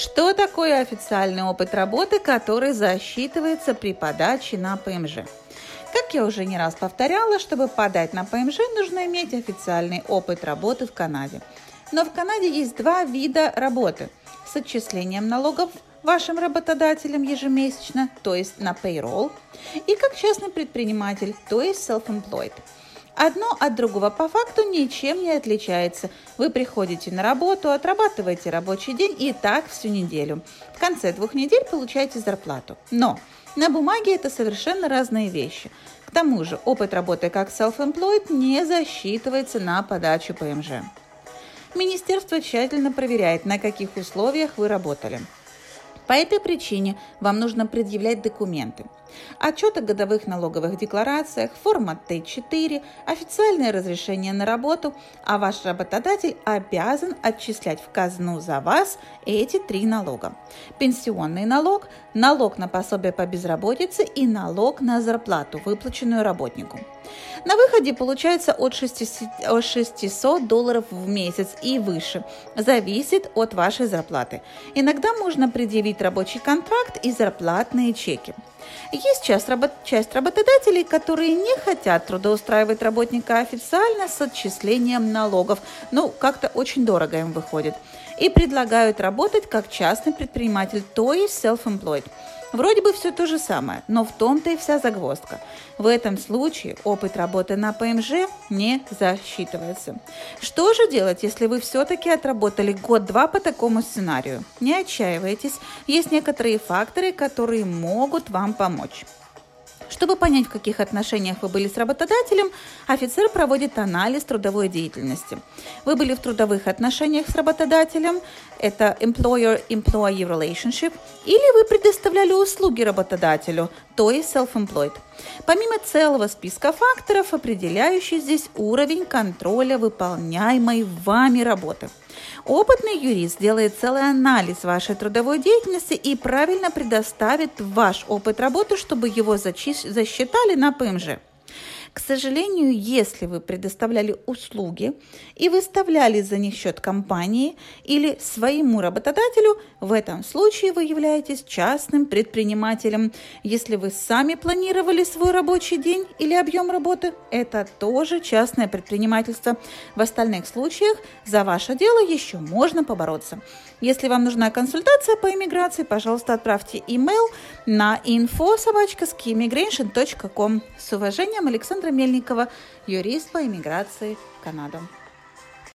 Что такое официальный опыт работы, который засчитывается при подаче на ПМЖ? Как я уже не раз повторяла, чтобы подать на ПМЖ, нужно иметь официальный опыт работы в Канаде. Но в Канаде есть два вида работы с отчислением налогов вашим работодателем ежемесячно, то есть на payroll, и как частный предприниматель, то есть self-employed – Одно от другого по факту ничем не отличается. Вы приходите на работу, отрабатываете рабочий день и так всю неделю. В конце двух недель получаете зарплату. Но на бумаге это совершенно разные вещи. К тому же опыт работы как self-employed не засчитывается на подачу ПМЖ. Министерство тщательно проверяет, на каких условиях вы работали. По этой причине вам нужно предъявлять документы. Отчет о годовых налоговых декларациях, форма Т4, официальное разрешение на работу, а ваш работодатель обязан отчислять в казну за вас эти три налога. Пенсионный налог, налог на пособие по безработице и налог на зарплату, выплаченную работнику. На выходе получается от 600 долларов в месяц и выше. Зависит от вашей зарплаты. Иногда можно предъявить рабочий контракт и зарплатные чеки. Есть часть, работ... часть работодателей, которые не хотят трудоустраивать работника официально с отчислением налогов. Ну, как-то очень дорого им выходит. И предлагают работать как частный предприниматель, то есть self-employed. Вроде бы все то же самое, но в том-то и вся загвоздка. В этом случае опыт работы на ПМЖ не засчитывается. Что же делать, если вы все-таки отработали год-два по такому сценарию? Не отчаивайтесь, есть некоторые факторы, которые могут вам помочь. Чтобы понять, в каких отношениях вы были с работодателем, офицер проводит анализ трудовой деятельности. Вы были в трудовых отношениях с работодателем, это employer-employee relationship, или вы предоставляли услуги работодателю, то есть self-employed. Помимо целого списка факторов, определяющих здесь уровень контроля выполняемой вами работы – Опытный юрист делает целый анализ вашей трудовой деятельности и правильно предоставит ваш опыт работы, чтобы его засчитали на ПМЖ. К сожалению, если вы предоставляли услуги и выставляли за них счет компании или своему работодателю, в этом случае вы являетесь частным предпринимателем. Если вы сами планировали свой рабочий день или объем работы, это тоже частное предпринимательство. В остальных случаях за ваше дело еще можно побороться. Если вам нужна консультация по иммиграции, пожалуйста, отправьте email на info С уважением, Александра Мельникова, юрист по иммиграции в Канаду.